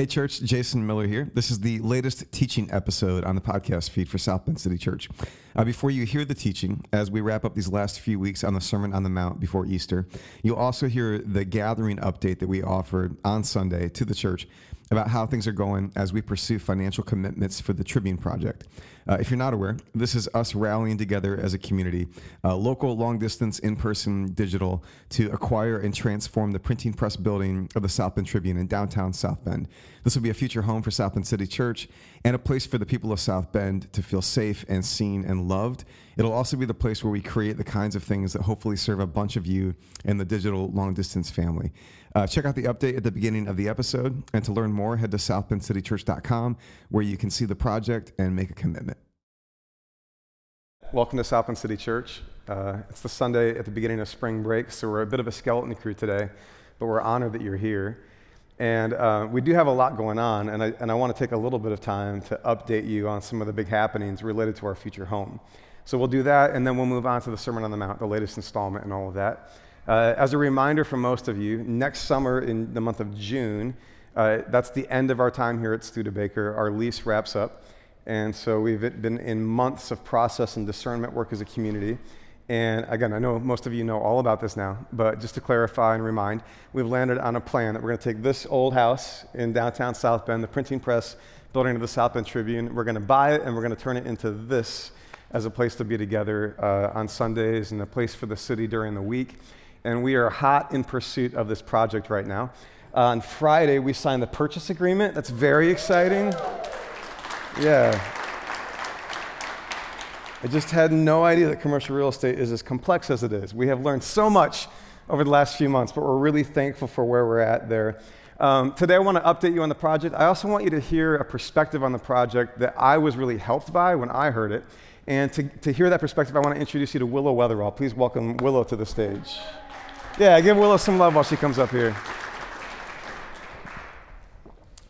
Hey, church, Jason Miller here. This is the latest teaching episode on the podcast feed for South Bend City Church. Uh, before you hear the teaching, as we wrap up these last few weeks on the Sermon on the Mount before Easter, you'll also hear the gathering update that we offered on Sunday to the church about how things are going as we pursue financial commitments for the Tribune Project. Uh, if you're not aware, this is us rallying together as a community, uh, local, long distance, in person, digital, to acquire and transform the printing press building of the South Bend Tribune in downtown South Bend. This will be a future home for South Bend City Church and a place for the people of South Bend to feel safe and seen and loved. It'll also be the place where we create the kinds of things that hopefully serve a bunch of you in the digital long distance family. Uh, check out the update at the beginning of the episode. And to learn more, head to southbendcitychurch.com where you can see the project and make a commitment. Welcome to South Bend City Church. Uh, it's the Sunday at the beginning of spring break, so we're a bit of a skeleton crew today, but we're honored that you're here. And uh, we do have a lot going on, and I, and I want to take a little bit of time to update you on some of the big happenings related to our future home. So we'll do that, and then we'll move on to the Sermon on the Mount, the latest installment, and all of that. Uh, as a reminder for most of you, next summer in the month of June, uh, that's the end of our time here at Studebaker. Our lease wraps up. And so we've been in months of process and discernment work as a community. And again, I know most of you know all about this now, but just to clarify and remind, we've landed on a plan that we're going to take this old house in downtown South Bend, the printing press building of the South Bend Tribune, we're going to buy it and we're going to turn it into this as a place to be together uh, on Sundays and a place for the city during the week and we are hot in pursuit of this project right now. Uh, on Friday, we signed the purchase agreement. That's very exciting. Yeah. I just had no idea that commercial real estate is as complex as it is. We have learned so much over the last few months, but we're really thankful for where we're at there. Um, today, I want to update you on the project. I also want you to hear a perspective on the project that I was really helped by when I heard it. And to, to hear that perspective, I want to introduce you to Willow Weatherall. Please welcome Willow to the stage. Yeah, give Willow some love while she comes up here.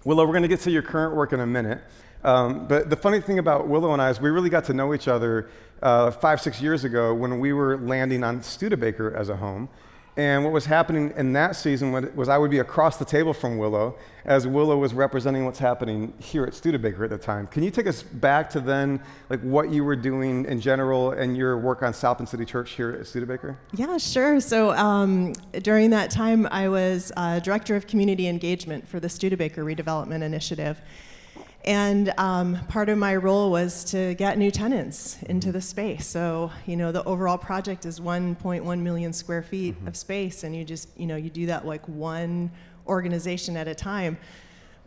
Willow, we're going to get to your current work in a minute. Um, but the funny thing about Willow and I is we really got to know each other uh, five, six years ago when we were landing on Studebaker as a home. And what was happening in that season was I would be across the table from Willow as Willow was representing what's happening here at Studebaker at the time. Can you take us back to then, like what you were doing in general and your work on South City Church here at Studebaker? Yeah, sure. So um, during that time, I was uh, Director of Community Engagement for the Studebaker Redevelopment Initiative. And um, part of my role was to get new tenants into the space. So, you know, the overall project is 1.1 million square feet mm-hmm. of space, and you just, you know, you do that like one organization at a time.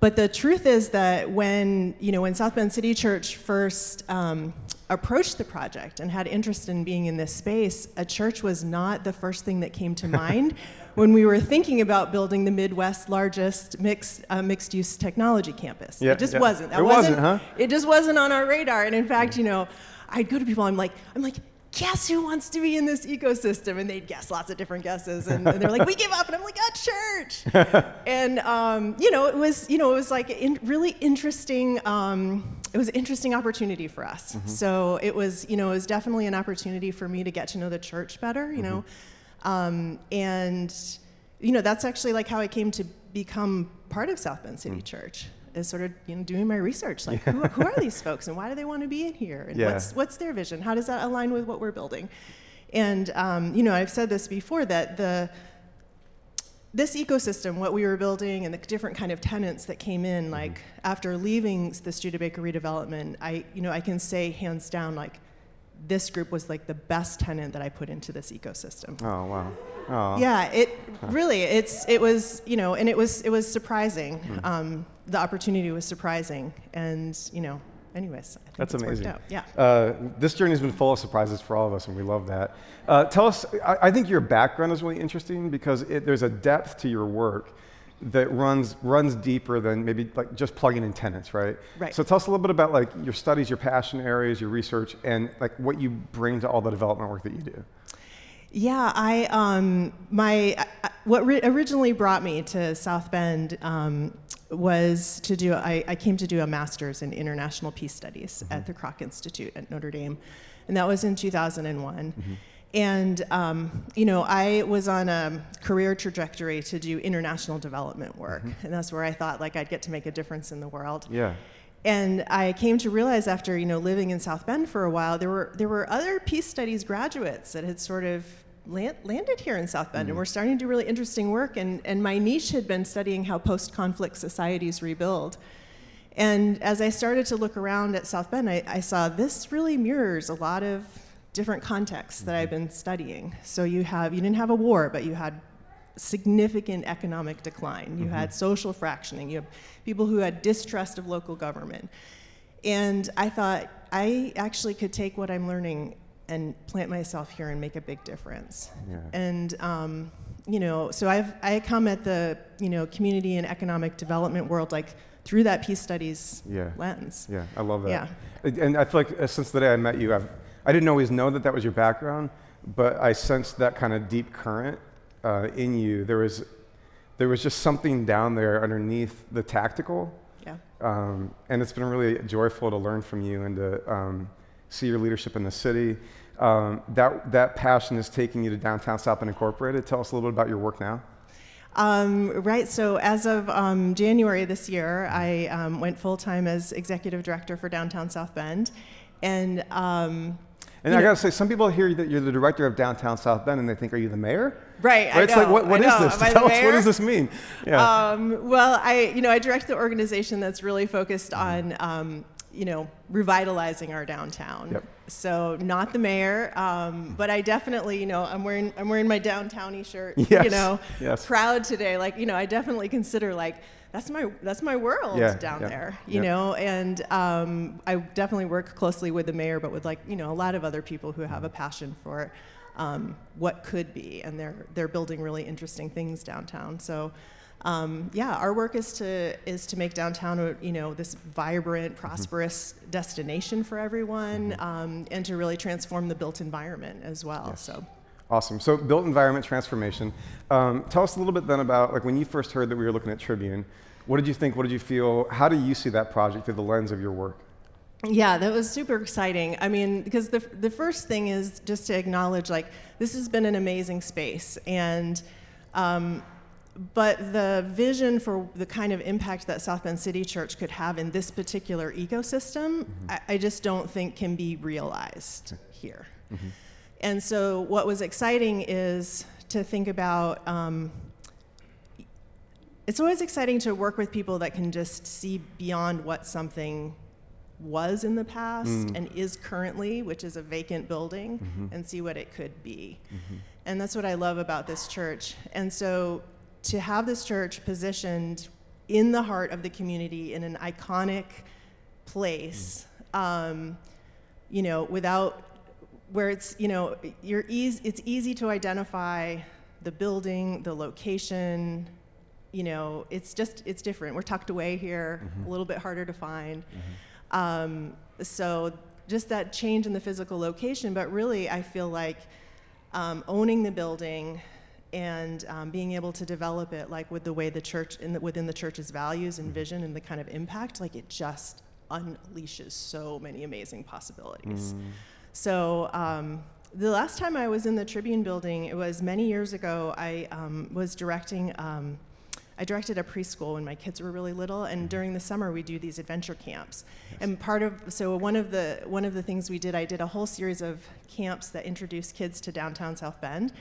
But the truth is that when, you know, when South Bend City Church first um, approached the project and had interest in being in this space, a church was not the first thing that came to mind when we were thinking about building the Midwest's largest mixed, uh, mixed-use technology campus. Yeah, it just yeah. wasn't. That it wasn't, wasn't, huh? It just wasn't on our radar. And in fact, you know, I'd go to people, I'm like, I'm like, guess who wants to be in this ecosystem? And they'd guess lots of different guesses. And, and they're like, we give up. And I'm like, a church. and, um, you know, it was, you know, it was like in, really interesting. Um, it was an interesting opportunity for us. Mm-hmm. So it was, you know, it was definitely an opportunity for me to get to know the church better, you mm-hmm. know. Um, and, you know, that's actually like how I came to become part of South Bend City mm. Church is sort of you know doing my research like who, who, are these folks and why do they want to be in here and yeah. what's what's their vision how does that align with what we're building and um, you know i've said this before that the this ecosystem what we were building and the different kind of tenants that came in mm-hmm. like mm-hmm. after leaving the studebaker redevelopment i you know i can say hands down like this group was like the best tenant that i put into this ecosystem oh wow Oh. Yeah, it really it's it was you know and it was it was surprising. Mm. Um, the opportunity was surprising, and you know, anyways, that's amazing. Yeah. Uh, this journey has been full of surprises for all of us, and we love that. Uh, tell us. I, I, think your background is really interesting because it, there's a depth to your work that runs runs deeper than maybe like just plugging in tenants, right? Right. So tell us a little bit about like your studies, your passion areas, your research, and like what you bring to all the development work that you do. Yeah, I um, my what ri- originally brought me to South Bend um, was to do. I, I, came to do a master's in international peace studies mm-hmm. at the Kroc Institute at Notre Dame, and that was in 2001. Mm-hmm. And, um, you know, I was on a career trajectory to do international development work. And that's where I thought, like, I'd get to make a difference in the world. Yeah. And I came to realize after, you know, living in South Bend for a while, there were, there were other peace studies graduates that had sort of land, landed here in South Bend and mm. we're starting to do really interesting work. And, and my niche had been studying how post-conflict societies rebuild. And as I started to look around at South Bend, I, I saw this really mirrors a lot of different contexts that I've mm-hmm. been studying. So you have, you didn't have a war, but you had significant economic decline. You had mm-hmm. social fractioning. You have people who had distrust of local government. And I thought, I actually could take what I'm learning and plant myself here and make a big difference. Yeah. And um, you know, so I've I come at the you know community and economic development world like through that peace studies Yeah. lens. Yeah, I love that. Yeah. And I feel like uh, since the day I met you, I've, I didn't always know that that was your background, but I sensed that kind of deep current uh, in you. There was, there was just something down there underneath the tactical, Yeah. um, and it's been really joyful to learn from you and to um, see your leadership in the city. Um, that, that passion is taking you to downtown South Bend Incorporated. Tell us a little bit about your work now. Um, right. So as of um, January this year, I um, went full time as executive director for downtown South Bend, and um, And You I know- gotta say, some people hear that you're the director of downtown South Bend and they think, are you the mayor? right. I Right? It's like, know, what, what I is this? Tell us, what does this mean? Yeah. Um, well, I, you know, I direct the organization that's really focused on, um, you know, revitalizing our downtown. Yep. So not the mayor, um, but I definitely, you know, I'm wearing I'm wearing my downtowny shirt. Yes, You know, yes. proud today. Like, you know, I definitely consider like that's my that's my world Yeah, down yeah, there. You know, and um, I definitely work closely with the mayor, but with like you know a lot of other people who have a passion for um, what could be, and they're they're building really interesting things downtown. So. Um, yeah, our work is to is to make downtown, a, you know, this vibrant, prosperous destination for everyone, um, and to really transform the built environment as well. So, Awesome. So, built environment transformation. Um, tell us a little bit then about like when you first heard that we were looking at Tribune. What did you think? What did you feel? How do you see that project through the lens of your work? Yeah, that was super exciting. I mean, because the the first thing is just to acknowledge like this has been an amazing space, and um, but the vision for the kind of impact that South Bend City Church could have in this particular ecosystem, mm-hmm. I, I just don't think can be realized here. Mm-hmm. And so, what was exciting is to think about. Um, it's always exciting to work with people that can just see beyond what something was in the past mm. and is currently, which is a vacant building, mm-hmm. and see what it could be. And that's what I love about this church. And so to have this church positioned in the heart of the community in an iconic place, um, you know, without where it's you know you're easy, it's easy to identify the building, the location. You know, it's just it's different. We're tucked away here, a little bit harder to find. Um, so just that change in the physical location, but really, I feel like um, owning the building and um, being able to develop it, like with the way the church, in the, within the church's values and vision and the kind of impact, like it just unleashes so many amazing possibilities. So um, the last time I was in the Tribune building, it was many years ago. I um, was directing. I directed a preschool when my kids were really little, and during the summer we do these adventure camps. And part of so one of the one of the things we did, I did a whole series of camps that introduced kids to downtown South Bend,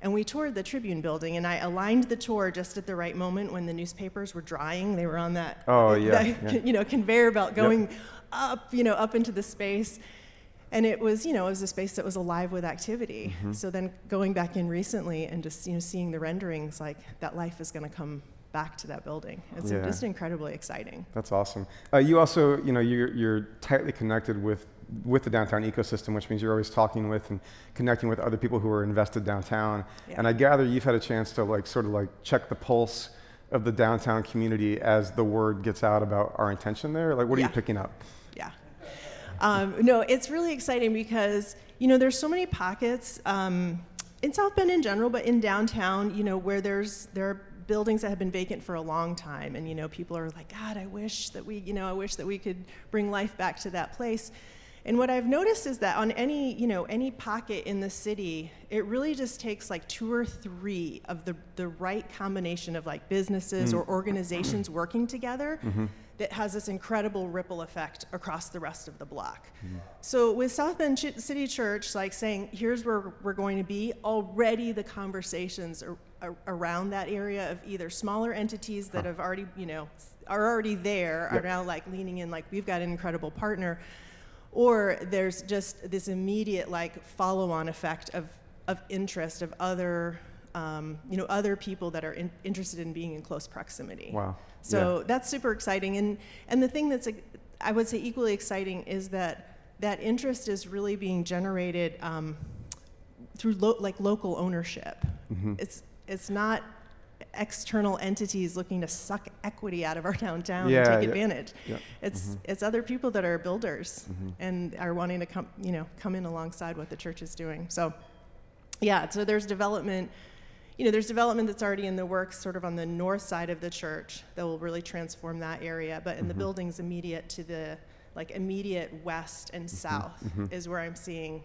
and we toured the Tribune building. And I aligned the tour just at the right moment when the newspapers were drying. They were on that Oh, yeah, that, yeah. you know conveyor belt going up, you know, up into the space. And it was, you know, it was a space that was alive with activity. Mm-hmm. So then going back in recently and just, you know, seeing the renderings, like that life is going to come back to that building. It's Yeah. just incredibly exciting. That's awesome. Uh, you also, you know, you're, you're tightly connected with, with the downtown ecosystem, which means you're always talking with and connecting with other people who are invested downtown. Yeah. And I gather you've had a chance to like sort of like check the pulse of the downtown community as the word gets out about our intention there. Like, what are Yeah. you picking up? Yeah. Um, no, it's really exciting because you know there's so many pockets um, in South Bend in general, but in downtown, you know, where there's there are buildings that have been vacant for a long time, and you know people are like, God, I wish that we, you know, I wish that we could bring life back to that place. And what I've noticed is that on any, you know, any pocket in the city, it really just takes like two or three of the, the right combination of like businesses hmm. or organizations working together mm-hmm. That has this incredible ripple effect across the rest of the block. So with South Bend Ch- City Church, like saying, here's where we're going to be, already the conversations are, are around that area of either smaller entities that have already, you know, are already there, are now like leaning in, like we've got an incredible partner, or there's just this immediate like follow-on effect of, of interest of other, um, you know, other people that are in, interested in being in close proximity. Wow. So that's super exciting. And, and the thing that's, I would say, equally exciting is that that interest is really being generated um, through lo- like local ownership. Mm-hmm. It's, it's not external entities looking to suck equity out of our downtown Yeah, and take yeah, advantage. yeah. It's, it's other people that are builders and are wanting to come, you know, come in alongside what the church is doing. So, yeah, so there's development you know, there's development that's already in the works, sort of on the north side of the church, that will really transform that area. But in the mm-hmm. buildings immediate to the, like immediate west and mm-hmm. south, mm-hmm. is where I'm seeing,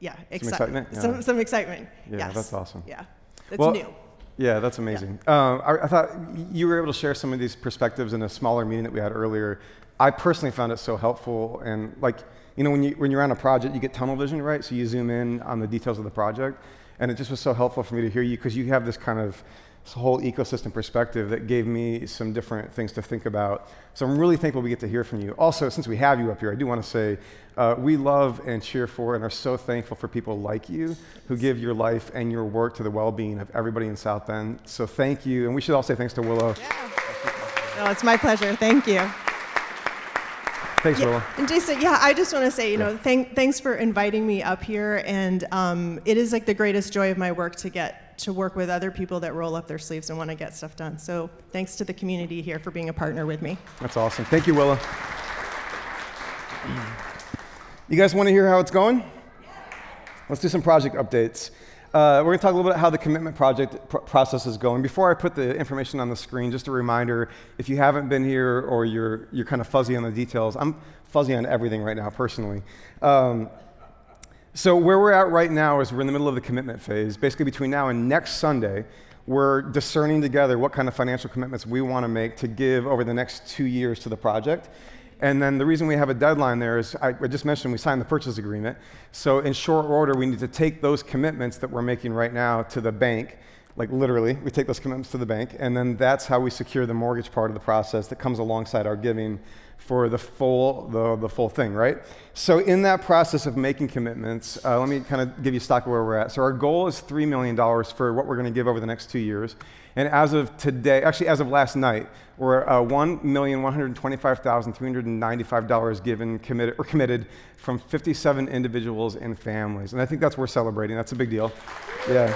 yeah, exci- excitement? Some, Yeah. some excitement. Yeah, yes. that's awesome. Yeah, that's Well, new. Yeah, that's amazing. Um, I, I thought you were able to share some of these perspectives in a smaller meeting that we had earlier. I personally found it so helpful, and like you know, when you when you're on a project, you get tunnel vision, right? So you zoom in on the details of the project, and it just was so helpful for me to hear you because you have this kind of this whole ecosystem perspective that gave me some different things to think about. So I'm really thankful we get to hear from you. Also, since we have you up here, I do want to say uh, we love and cheer for and are so thankful for people like you who give your life and your work to the well-being of everybody in South Bend. So thank you, and we should all say thanks to Willow. Yeah. No, it's my pleasure. Thank you. Thanks. Yeah, and Jason, yeah, I just want to say, you know, thank, thanks for inviting me up here, and um, it is like the greatest joy of my work to get to work with other people that roll up their sleeves and want to get stuff done. So thanks to the community here for being a partner with me. That's awesome. Thank you, Willow. You guys want to hear how it's going? Let's do some project updates. Uh, we're going to talk a little bit about how the commitment project pr- process is going. Before I put the information on the screen, just a reminder if you haven't been here or you're, you're kind of fuzzy on the details, I'm fuzzy on everything right now, personally. Um, so, where we're at right now is we're in the middle of the commitment phase. Basically, between now and next Sunday, we're discerning together what kind of financial commitments we want to make to give over the next two years to the project. And then the reason we have a deadline there is I, I just mentioned we signed the purchase agreement. So, in short order, we need to take those commitments that we're making right now to the bank. Like literally, we take those commitments to the bank, and then that's how we secure the mortgage part of the process that comes alongside our giving for the full the, the full thing, right? So in that process of making commitments, uh, let me kind of give you stock of where we're at. So our goal is three million dollars for what we're going to give over the next two years, and as of today, actually as of last night, we're uh, one million one hundred twenty-five thousand three hundred ninety-five dollars given committed or committed from 57 individuals and families, and I think that's worth celebrating. That's a big deal. Yeah.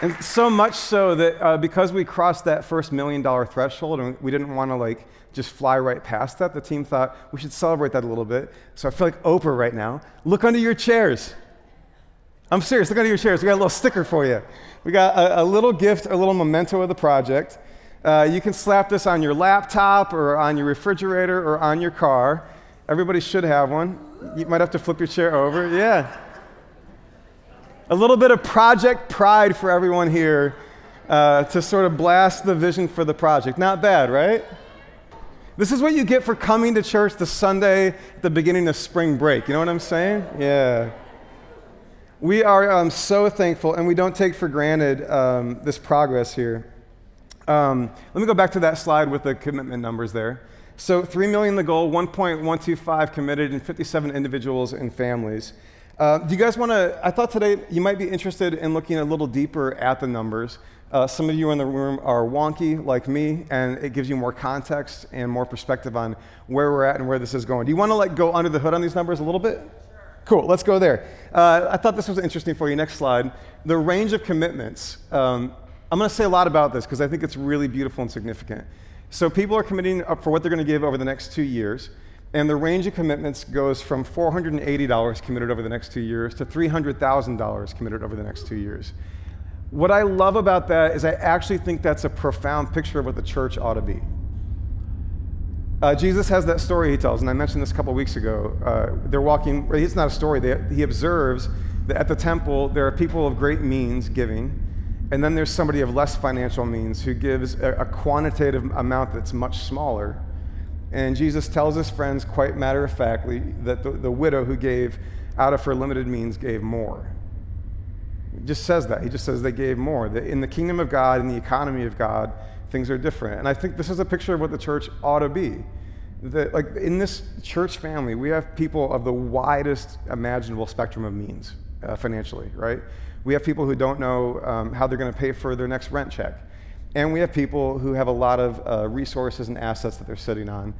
And so much so that uh, because we crossed that first million dollar threshold and we didn't want to like just fly right past that, the team thought we should celebrate that a little bit. So I feel like Oprah right now. Look under your chairs. I'm serious. Look under your chairs. We got a little sticker for you. We got a, a little gift, a little memento of the project. Uh, you can slap this on your laptop or on your refrigerator or on your car. Everybody should have one. You might have to flip your chair over. Yeah. A little bit of project pride for everyone here uh, to sort of blast the vision for the project. Not bad, right? This is what you get for coming to church the Sunday at the beginning of spring break. You know what I'm saying? Yeah. We are um, so thankful, and we don't take for granted um, this progress here. Um, let me go back to that slide with the commitment numbers there. So, 3 million the goal, 1.125 committed, and 57 individuals and families. Uh, do you guys want to? I thought today you might be interested in looking a little deeper at the numbers. Uh, some of you in the room are wonky like me, and it gives you more context and more perspective on where we're at and where this is going. Do you want to like go under the hood on these numbers a little bit? Cool, let's go there. Uh, I thought this was interesting for you. Next slide. The range of commitments. Um, I'm going to say a lot about this because I think it's really beautiful and significant. So, people are committing for what they're going to give over the next two years. And the range of commitments goes from $480 committed over the next two years to $300,000 committed over the next two years. What I love about that is I actually think that's a profound picture of what the church ought to be. Uh, Jesus has that story he tells, and I mentioned this a couple weeks ago. Uh, they're walking, it's not a story, they, he observes that at the temple there are people of great means giving, and then there's somebody of less financial means who gives a, a quantitative amount that's much smaller. And Jesus tells his friends, quite matter of factly, that the, the widow who gave out of her limited means gave more. He just says that. He just says they gave more. That in the kingdom of God, in the economy of God, things are different. And I think this is a picture of what the church ought to be. That, like in this church family, we have people of the widest imaginable spectrum of means uh, financially, right? We have people who don't know um, how they're going to pay for their next rent check. And we have people who have a lot of uh, resources and assets that they're sitting on.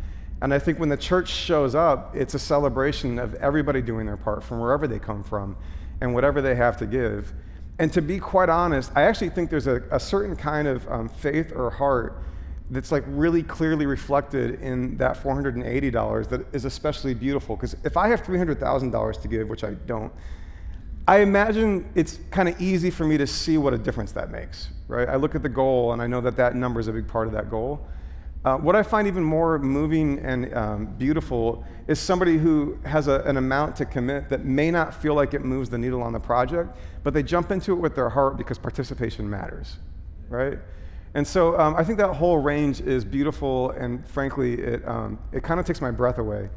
And I think when the church shows up, it's a celebration of everybody doing their part from wherever they come from and whatever they have to give. And to be quite honest, I actually think there's a, a certain kind of um, faith or heart that's like really clearly reflected in that $480 that is especially beautiful. Because if I have $300,000 to give, which I don't, I imagine it's kind of easy for me to see what a difference that makes, right? I look at the goal and I know that that number is a big part of that goal. Uh, what I find even more moving and um, beautiful is somebody who has a, an amount to commit that may not feel like it moves the needle on the project, but they jump into it with their heart because participation matters, right? And so um, I think that whole range is beautiful, and frankly, it, um, it kind of takes my breath away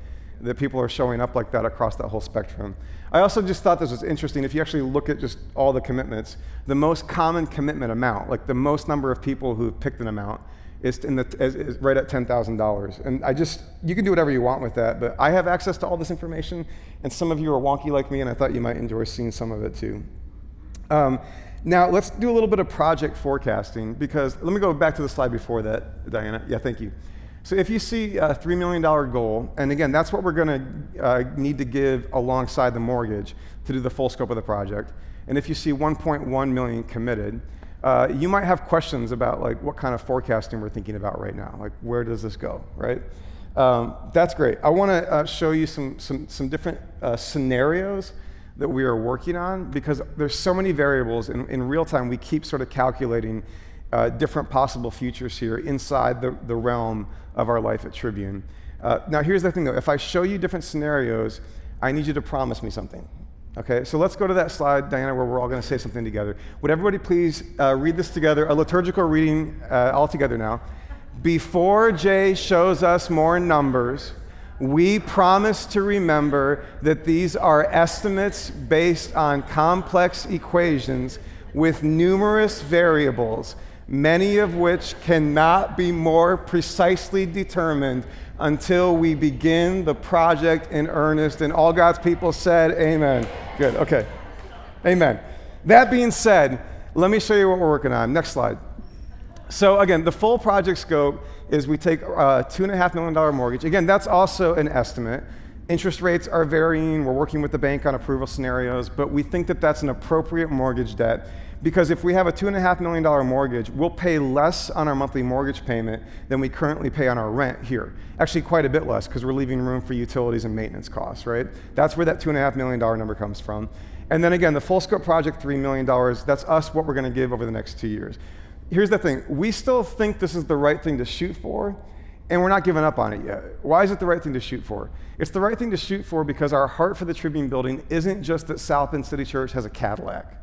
that people are showing up like that across that whole spectrum. I also just thought this was interesting. If you actually look at just all the commitments, the most common commitment amount, like the most number of people who picked an amount, is, in the, is, is right at $10,000. And I just, you can do whatever you want with that, but I have access to all this information, and some of you are wonky like me, and I thought you might enjoy seeing some of it too. Um, now, let's do a little bit of project forecasting, because let me go back to the slide before that, Diana. Yeah, thank you. So if you see a $3 million goal, and again, that's what we're going to uh, need to give alongside the mortgage to do the full scope of the project. And if you see 1.1 million committed, uh, you might have questions about like what kind of forecasting we're thinking about right now. Like where does this go, right? Um, that's great. I want to uh, show you some, some, some different uh, scenarios that we are working on because there's so many variables. In, in real time, we keep sort of calculating uh, different possible futures here inside the, the realm of our life at Tribune. Uh, now, here's the thing though if I show you different scenarios, I need you to promise me something. Okay, so let's go to that slide, Diana, where we're all going to say something together. Would everybody please uh, read this together, a liturgical reading uh, all together now? Before Jay shows us more numbers, we promise to remember that these are estimates based on complex equations with numerous variables, many of which cannot be more precisely determined until we begin the project in earnest. And all God's people said, Amen. Good, okay. Amen. That being said, let me show you what we're working on. Next slide. So, again, the full project scope is we take a $2.5 million mortgage. Again, that's also an estimate. Interest rates are varying. We're working with the bank on approval scenarios, but we think that that's an appropriate mortgage debt because if we have a $2.5 million mortgage, we'll pay less on our monthly mortgage payment than we currently pay on our rent here. Actually, quite a bit less because we're leaving room for utilities and maintenance costs, right? That's where that $2.5 million number comes from. And then again, the full scope project, $3 million, that's us what we're going to give over the next two years. Here's the thing we still think this is the right thing to shoot for, and we're not giving up on it yet. Why is it the right thing to shoot for? It's the right thing to shoot for because our heart for the Tribune building isn't just that South Bend City Church has a Cadillac.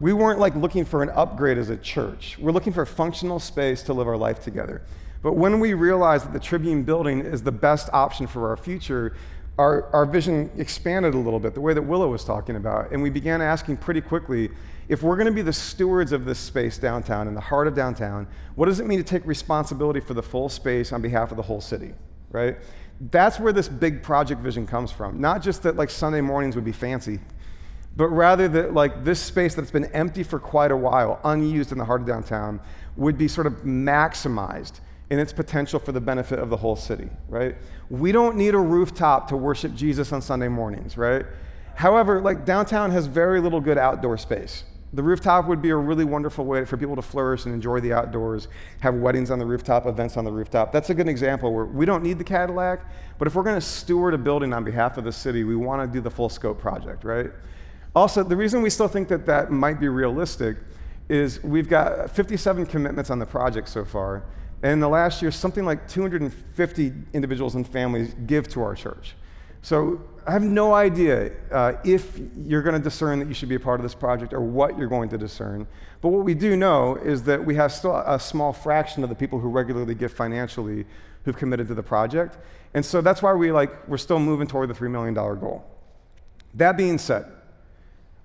We weren't like looking for an upgrade as a church. We're looking for functional space to live our life together. But when we realized that the Tribune building is the best option for our future, our, our vision expanded a little bit, the way that Willow was talking about. And we began asking pretty quickly if we're going to be the stewards of this space downtown, in the heart of downtown, what does it mean to take responsibility for the full space on behalf of the whole city, right? That's where this big project vision comes from. Not just that like Sunday mornings would be fancy, but rather that like this space that's been empty for quite a while, unused in the heart of downtown, would be sort of maximized in its potential for the benefit of the whole city, right? We don't need a rooftop to worship Jesus on Sunday mornings, right? However, like downtown has very little good outdoor space. The rooftop would be a really wonderful way for people to flourish and enjoy the outdoors, have weddings on the rooftop, events on the rooftop. That's a good example where we don't need the Cadillac, but if we're going to steward a building on behalf of the city, we want to do the full scope project, right? Also, the reason we still think that that might be realistic is we've got 57 commitments on the project so far, And in the last year, something like 250 individuals and families give to our church. So I have no idea uh, if you're going to discern that you should be a part of this project or what you're going to discern. But what we do know is that we have still a small fraction of the people who regularly give financially who've committed to the project. And so that's why we like we're still moving toward the $3 million goal. That being said,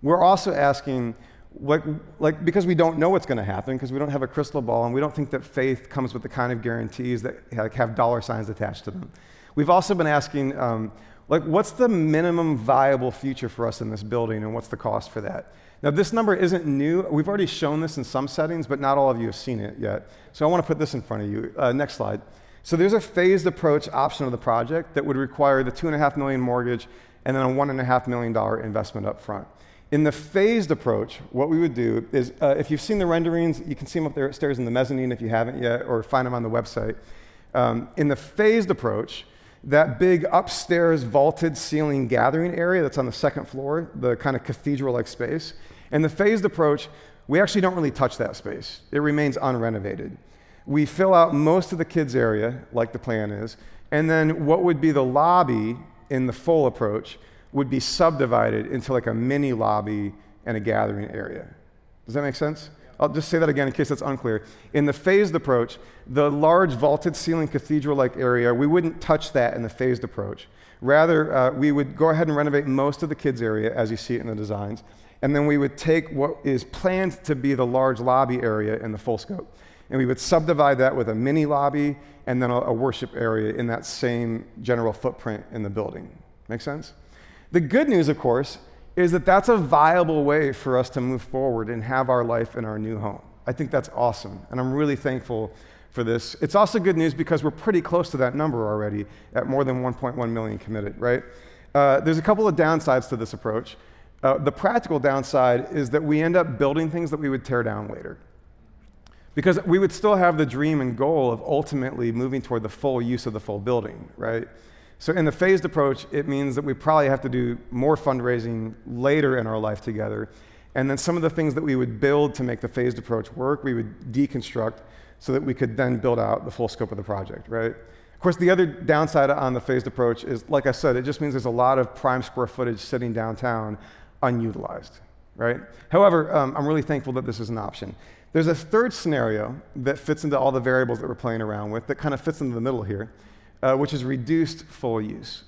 we're also asking like, like because we don't know what's going to happen because we don't have a crystal ball and we don't think that faith comes with the kind of guarantees that like, have dollar signs attached to them. We've also been asking um, like what's the minimum viable future for us in this building and what's the cost for that? Now this number isn't new. We've already shown this in some settings but not all of you have seen it yet. So i want to put this in front of you uh, next slide. So there's a phased approach option of the project that would require the two and a half million mortgage and then a one and a half million dollar investment up front in the phased approach, what we would do is, uh, if you've seen the renderings, you can see them up there upstairs in the mezzanine if you haven't yet, or find them on the website. Um, in the phased approach, that big upstairs vaulted ceiling gathering area that's on the second floor, the kind of cathedral like space, in the phased approach, we actually don't really touch that space. It remains unrenovated. We fill out most of the kids' area, like the plan is, and then what would be the lobby in the full approach would be subdivided into like a mini lobby and a gathering area. Does that make sense? I'll just say that again in case that's unclear. In the phased approach, the large vaulted ceiling cathedral like area, we wouldn't touch that in the phased approach. Rather, uh, we would go ahead and renovate most of the kids' area as you see it in the designs. And then we would take what is planned to be the large lobby area in the full scope. And we would subdivide that with a mini lobby and then a, a worship area in that same general footprint in the building. Make sense? The good news, of course, is that that's a viable way for us to move forward and have our life in our new home. I think that's awesome, and I'm really thankful for this. It's also good news because we're pretty close to that number already at more than 1.1 million committed, right? Uh, there's a couple of downsides to this approach. Uh, the practical downside is that we end up building things that we would tear down later. Because we would still have the dream and goal of ultimately moving toward the full use of the full building, right? So, in the phased approach, it means that we probably have to do more fundraising later in our life together. And then some of the things that we would build to make the phased approach work, we would deconstruct so that we could then build out the full scope of the project, right? Of course, the other downside on the phased approach is, like I said, it just means there's a lot of prime square footage sitting downtown unutilized, right? However, um, I'm really thankful that this is an option. There's a third scenario that fits into all the variables that we're playing around with that kind of fits into the middle here uh, which is reduced full use.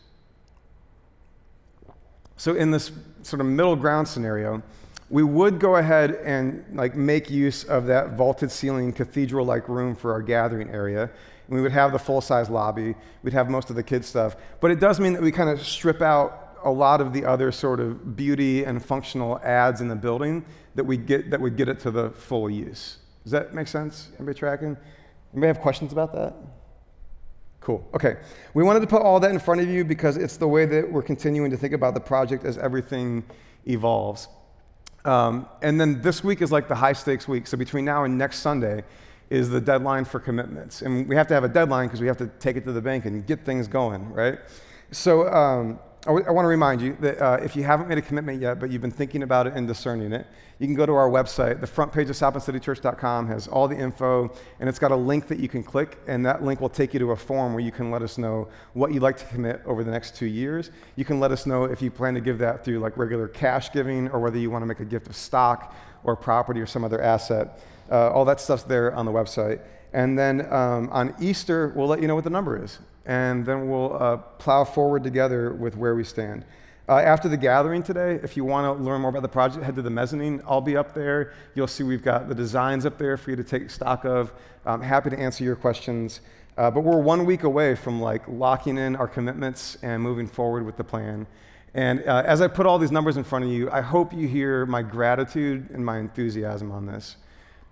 So in this sort of middle ground scenario, we would go ahead and like make use of that vaulted ceiling cathedral-like room for our gathering area. we would have the full-size lobby. We'd have most of the kids stuff. But it does mean that we kind of strip out a lot of the other sort of beauty and functional ads in the building that we get that would get it to the full use. Does that make sense? Anybody tracking? Anybody have questions about that? Cool. Okay. We wanted to put all that in front of you because it's the way that we're continuing to think about the project as everything evolves. Um, and then this week is like the high stakes week. So between now and next Sunday is the deadline for commitments. And we have to have a deadline because we have to take it to the bank and get things going, right? So um, I, want to remind you that uh, if you haven't made a commitment yet, but you've been thinking about it and discerning it, you can go to our website. The front page of southbendcitychurch.com has all the info, and it's got a link that you can click, and that link will take you to a form where you can let us know what you'd like to commit over the next two years. You can let us know if you plan to give that through like regular cash giving, or whether you want to make a gift of stock or property or some other asset. Uh, all that stuff's there on the website. And then um, on Easter, we'll let you know what the number is and then we'll uh, plow forward together with where we stand. Uh, after the gathering today, if you want to learn more about the project, head to the mezzanine. I'll be up there. You'll see we've got the designs up there for you to take stock of. I'm happy to answer your questions. Uh, but we're one week away from like locking in our commitments and moving forward with the plan. And uh, as I put all these numbers in front of you, I hope you hear my gratitude and my enthusiasm on this.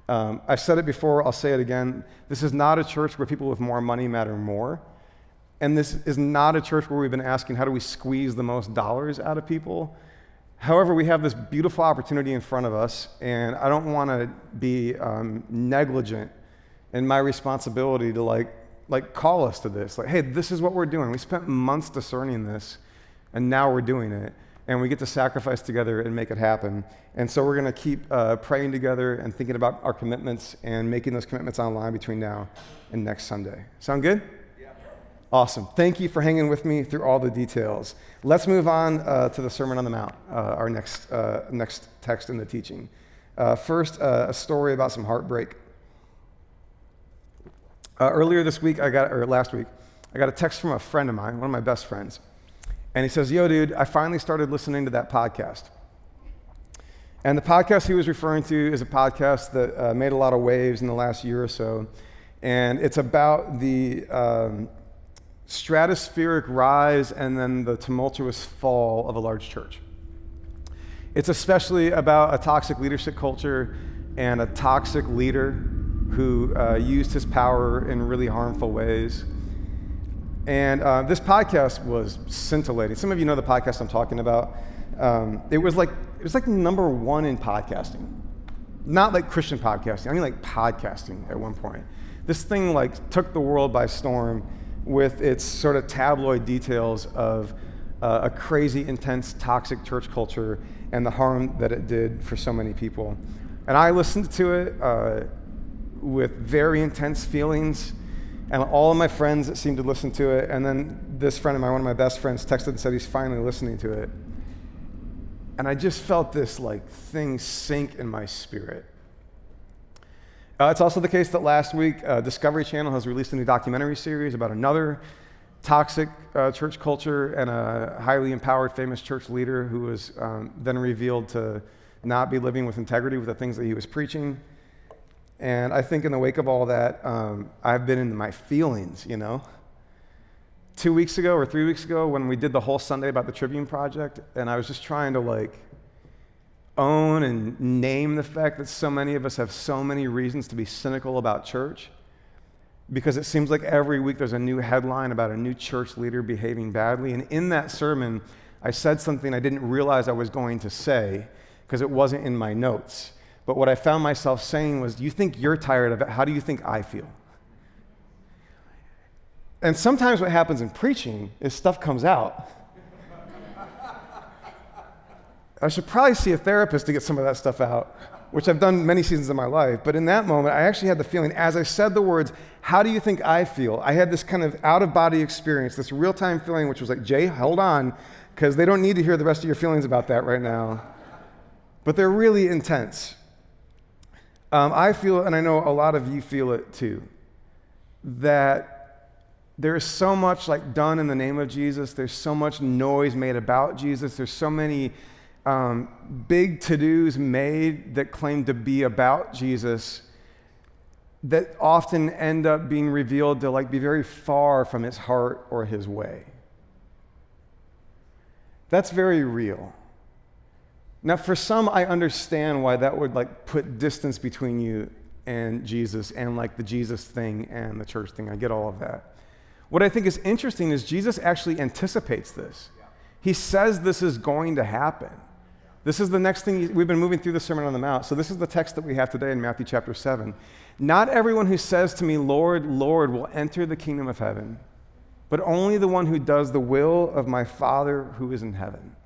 Um, I've said it before, I'll say it again. This is not a church where people with more money matter more. And this is not a church where we've been asking, how do we squeeze the most dollars out of people? However, we have this beautiful opportunity in front of us, and I don't want to be um, negligent in my responsibility to like, like call us to this. Like, hey, this is what we're doing. We spent months discerning this, and now we're doing it. and we get to sacrifice together and make it happen. And so we're going to keep uh, praying together and thinking about our commitments and making those commitments online between now and next Sunday. Sound good? Awesome. Thank you for hanging with me through all the details. Let's move on uh, to the Sermon on the Mount, uh, our next, uh, next text in the teaching. Uh, first, uh, a story about some heartbreak. earlier this week, I got, or last week, I got a text from a friend of mine, one of my best friends. And he says, Yo, dude, I finally started listening to that podcast. And the podcast he was referring to is a podcast that uh, made a lot of waves in the last year or so. And it's about the um, stratospheric rise and then the tumultuous fall of a large church. It's especially about a toxic leadership culture and a toxic leader who uh, used his power in really harmful ways. And uh, this podcast was scintillating. Some of you know the podcast I'm talking about. Um, it was like it was like number one in podcasting, not like Christian podcasting. I mean like podcasting at one point. This thing like took the world by storm with its sort of tabloid details of uh, a crazy, intense, toxic church culture and the harm that it did for so many people. And I listened to it uh, with very intense feelings and all of my friends seemed to listen to it. And then this friend of mine, one of my best friends, texted and said he's finally listening to it. And I just felt this like thing sink in my spirit. Uh, it's also the case that last week, uh, Discovery Channel has released a new documentary series about another toxic uh, church culture and a highly empowered, famous church leader who was um, then revealed to not be living with integrity with the things that he was preaching. And I think in the wake of all that, um, I've been in my feelings, you know. Two weeks ago or three weeks ago, when we did the whole Sunday about the Tribune Project, and I was just trying to like own and name the fact that so many of us have so many reasons to be cynical about church because it seems like every week there's a new headline about a new church leader behaving badly. And in that sermon, I said something I didn't realize I was going to say because it wasn't in my notes. But what I found myself saying was, You think you're tired of it. How do you think I feel? And sometimes what happens in preaching is stuff comes out. I should probably see a therapist to get some of that stuff out, which I've done many seasons of my life. But in that moment, I actually had the feeling, as I said the words, How do you think I feel? I had this kind of out of body experience, this real time feeling, which was like, Jay, hold on, because they don't need to hear the rest of your feelings about that right now. But they're really intense. Um, I feel, and I know a lot of you feel it too, that there is so much like done in the name of Jesus. There's so much noise made about Jesus. There's so many um, big to dos made that claim to be about Jesus that often end up being revealed to like be very far from his heart or his way. That's very real. Now, for some, I understand why that would like put distance between you and Jesus and like the Jesus thing and the church thing. I get all of that. What I think is interesting is Jesus actually anticipates this. He says this is going to happen. This is the next thing we've been moving through the Sermon on the Mount. So, this is the text that we have today in Matthew chapter 7. Not everyone who says to me, Lord, Lord, will enter the kingdom of heaven, but only the one who does the will of my Father who is in heaven.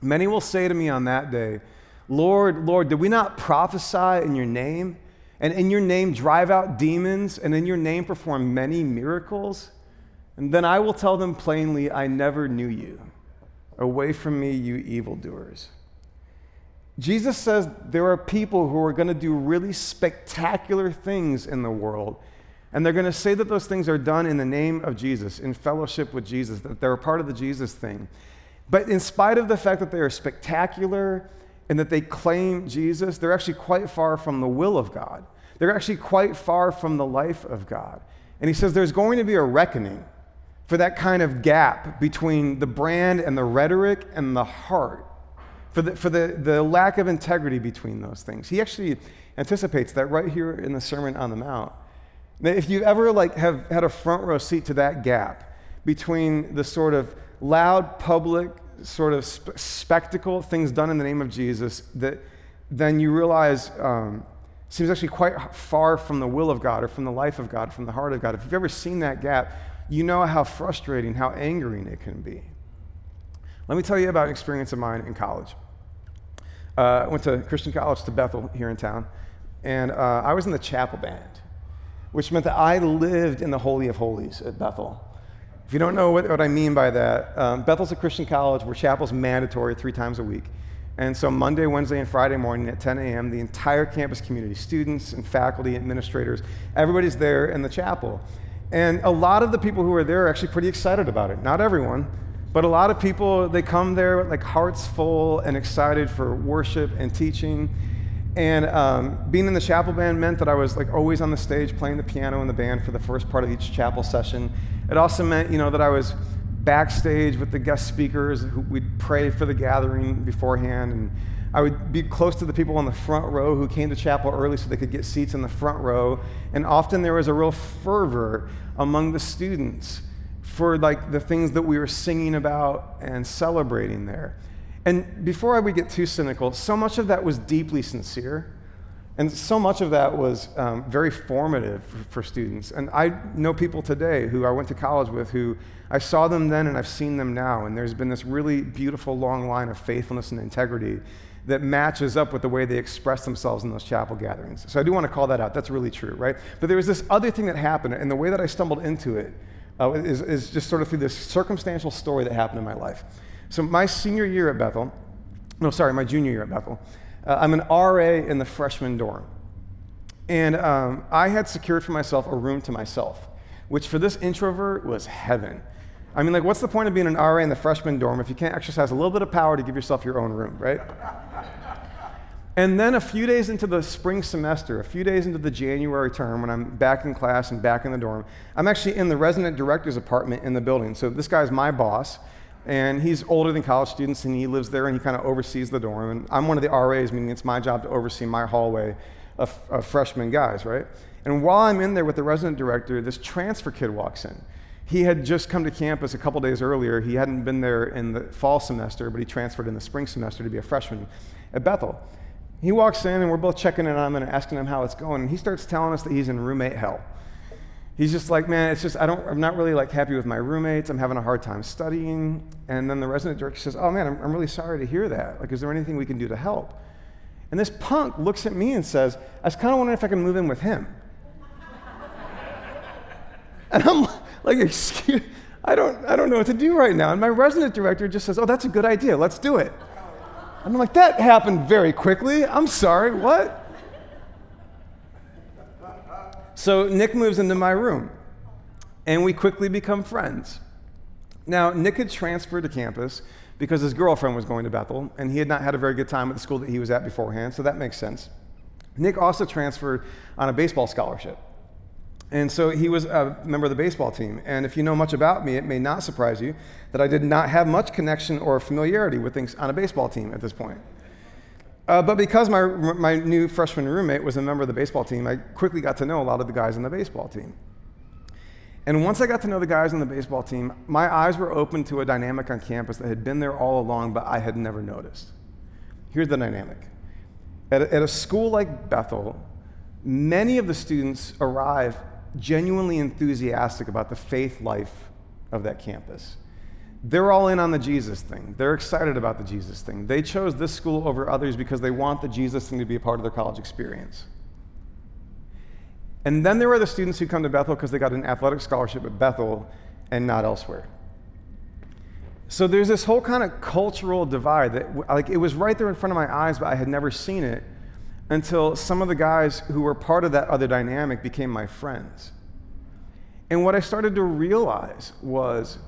Many will say to me on that day, Lord, Lord, did we not prophesy in your name? And in your name drive out demons, and in your name perform many miracles? And then I will tell them plainly, I never knew you. Away from me, you evildoers. Jesus says there are people who are going to do really spectacular things in the world. And they're going to say that those things are done in the name of Jesus, in fellowship with Jesus, that they're a part of the Jesus thing. But in spite of the fact that they are spectacular and that they claim Jesus, they're actually quite far from the will of God. They're actually quite far from the life of God. And he says there's going to be a reckoning for that kind of gap between the brand and the rhetoric and the heart, for the, for the, the lack of integrity between those things. He actually anticipates that right here in the Sermon on the Mount. If you ever like have had a front row seat to that gap between the sort of loud public sort of sp- spectacle, things done in the name of Jesus, that then you realize um, seems actually quite far from the will of God or from the life of God, from the heart of God. If you've ever seen that gap, you know how frustrating, how angering it can be. Let me tell you about an experience of mine in college. Uh, I went to Christian College to Bethel here in town, and uh, I was in the chapel band, which meant that I lived in the Holy of Holies at Bethel. If you don't know what, what I mean by that, um, Bethel's a Christian college where chapel's mandatory three times a week. And so Monday, Wednesday, and Friday morning at 10 a.m., the entire campus community, students and faculty, administrators, everybody's there in the chapel. And a lot of the people who are there are actually pretty excited about it. Not everyone, but a lot of people, they come there with like hearts full and excited for worship and teaching. And um, being in the chapel band meant that I was like always on the stage playing the piano in the band for the first part of each chapel session. It also meant, you know, that I was backstage with the guest speakers. Who we'd pray for the gathering beforehand, and I would be close to the people on the front row who came to chapel early so they could get seats in the front row. And often there was a real fervor among the students for like the things that we were singing about and celebrating there. And before I would get too cynical, so much of that was deeply sincere. And so much of that was um, very formative for students. And I know people today who I went to college with who I saw them then and I've seen them now. And there's been this really beautiful long line of faithfulness and integrity that matches up with the way they express themselves in those chapel gatherings. So I do want to call that out. That's really true, right? But there was this other thing that happened, and the way that I stumbled into it uh, is, is just sort of through this circumstantial story that happened in my life. So my senior year at Bethel, no, sorry, my junior year at Bethel, uh, I'm an RA in the freshman dorm. And um, I had secured for myself a room to myself, which for this introvert was heaven. I mean, like, what's the point of being an RA in the freshman dorm if you can't exercise a little bit of power to give yourself your own room, right? And then a few days into the spring semester, a few days into the January term, when I'm back in class and back in the dorm, I'm actually in the resident director's apartment in the building. So this guy's my boss, and he's older than college students, and he lives there and he kind of oversees the dorm. And I'm one of the RAs, meaning it's my job to oversee my hallway of, of freshman guys, right? And while I'm in there with the resident director, this transfer kid walks in. He had just come to campus a couple days earlier. He hadn't been there in the fall semester, but he transferred in the spring semester to be a freshman at Bethel. He walks in, and we're both checking in on him and asking him how it's going. And he starts telling us that he's in roommate hell. He's just like, man, it's just I don't, I'm not really like happy with my roommates. I'm having a hard time studying. And then the resident director says, oh man, I'm, I'm really sorry to hear that. Like, is there anything we can do to help? And this punk looks at me and says, I was kind of wondering if I can move in with him. and I'm like, excuse, I don't, I don't know what to do right now. And my resident director just says, oh, that's a good idea. Let's do it. I'm like, that happened very quickly. I'm sorry, what? So Nick moves into my room, and we quickly become friends. Now, Nick had transferred to campus because his girlfriend was going to Bethel, and he had not had a very good time at the school that he was at beforehand, so that makes sense. Nick also transferred on a baseball scholarship. And so he was a member of the baseball team. And if you know much about me, it may not surprise you that I did not have much connection or familiarity with things on a baseball team at this point. Uh, but because my, my new freshman roommate was a member of the baseball team, I quickly got to know a lot of the guys on the baseball team. And once I got to know the guys on the baseball team, my eyes were open to a dynamic on campus that had been there all along, but I had never noticed. Here's the dynamic at a, at a school like Bethel, many of the students arrive genuinely enthusiastic about the faith life of that campus. They're all in on the Jesus thing. They're excited about the Jesus thing. They chose this school over others because they want the Jesus thing to be a part of their college experience. And then there are the students who come to Bethel because they got an athletic scholarship at Bethel and not elsewhere. So there's this whole kind of cultural divide that, like, it was right there in front of my eyes, but I had never seen it until some of the guys who were part of that other dynamic became my friends. And what I started to realize was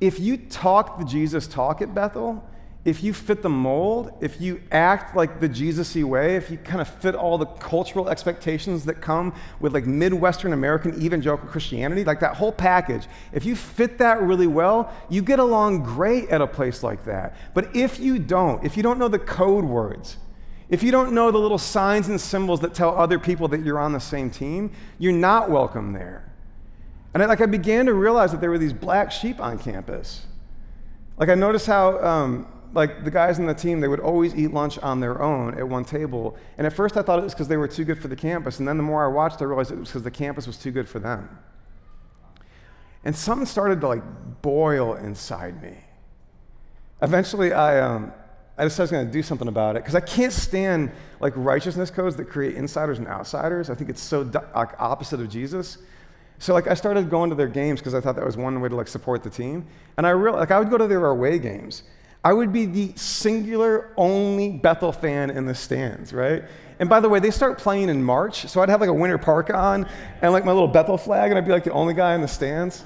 if you talk the Jesus talk at Bethel, if you fit the mold, if you act like the Jesus-y way, if you kind of fit all the cultural expectations that come with like Midwestern American evangelical Christianity, like that whole package, if you fit that really well, you get along great at a place like that. But if you don't, if you don't know the code words, if you don't know the little signs and symbols that tell other people that you're on the same team, you're not welcome there. And I, like I began to realize that there were these black sheep on campus. Like I noticed how um, like the guys on the team they would always eat lunch on their own at one table. And at first I thought it was because they were too good for the campus, and then the more I watched, I realized it was because the campus was too good for them. And something started to like boil inside me. eventually I, um, I decided I was going to do something about it because I can't stand like righteousness codes that create insiders and outsiders. I think it's so like, opposite of Jesus. So like I started going to their games because I thought that was one way to like support the team. And I realized like I would go to their away games. I would be the singular only Bethel fan in the stands, right? And by the way, they start playing in March, so I'd have like a winter parka on and like my little Bethel flag, and I'd be like the only guy in the stands.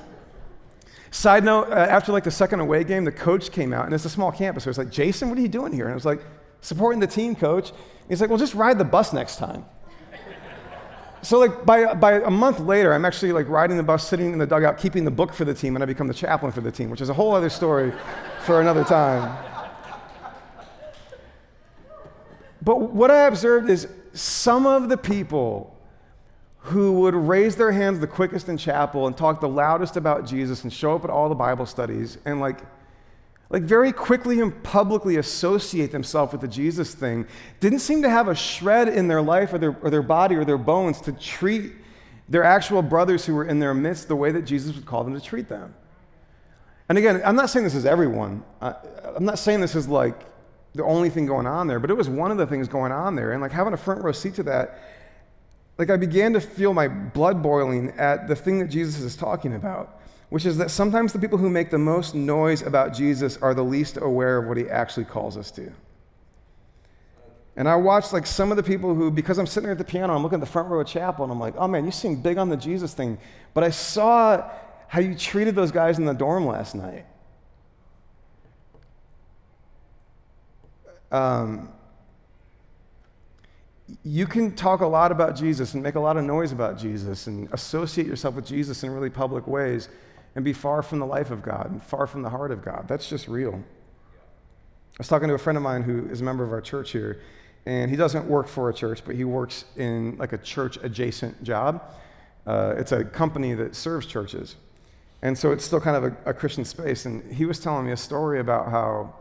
Side note, uh, after like the second away game, the coach came out, and it's a small campus, so it's like, Jason, what are you doing here? And I was like, supporting the team, coach. And he's like, well, just ride the bus next time. so like by, by a month later, I'm actually like riding the bus, sitting in the dugout, keeping the book for the team, and I become the chaplain for the team, which is a whole other story for another time. But what I observed is some of the people who would raise their hands the quickest in chapel and talk the loudest about Jesus and show up at all the Bible studies and like like very quickly and publicly associate themselves with the Jesus thing didn't seem to have a shred in their life or their, or their body or their bones to treat their actual brothers who were in their midst the way that Jesus would call them to treat them. And again, I'm not saying this is everyone. I, I'm not saying this is like the only thing going on there, but it was one of the things going on there. And like having a front row seat to that like I began to feel my blood boiling at the thing that Jesus is talking about, which is that sometimes the people who make the most noise about Jesus are the least aware of what he actually calls us to. And I watched like some of the people who, because I'm sitting there at the piano, I'm looking at the front row of chapel, and I'm like, oh man, you seem big on the Jesus thing. But I saw how you treated those guys in the dorm last night. Um, you can talk a lot about Jesus and make a lot of noise about Jesus and associate yourself with Jesus in really public ways and be far from the life of God and far from the heart of God. That's just real. I was talking to a friend of mine who is a member of our church here, and he doesn't work for a church, but he works in like a church adjacent job. Uh, it's a company that serves churches. And so it's still kind of a, a Christian space. And he was telling me a story about how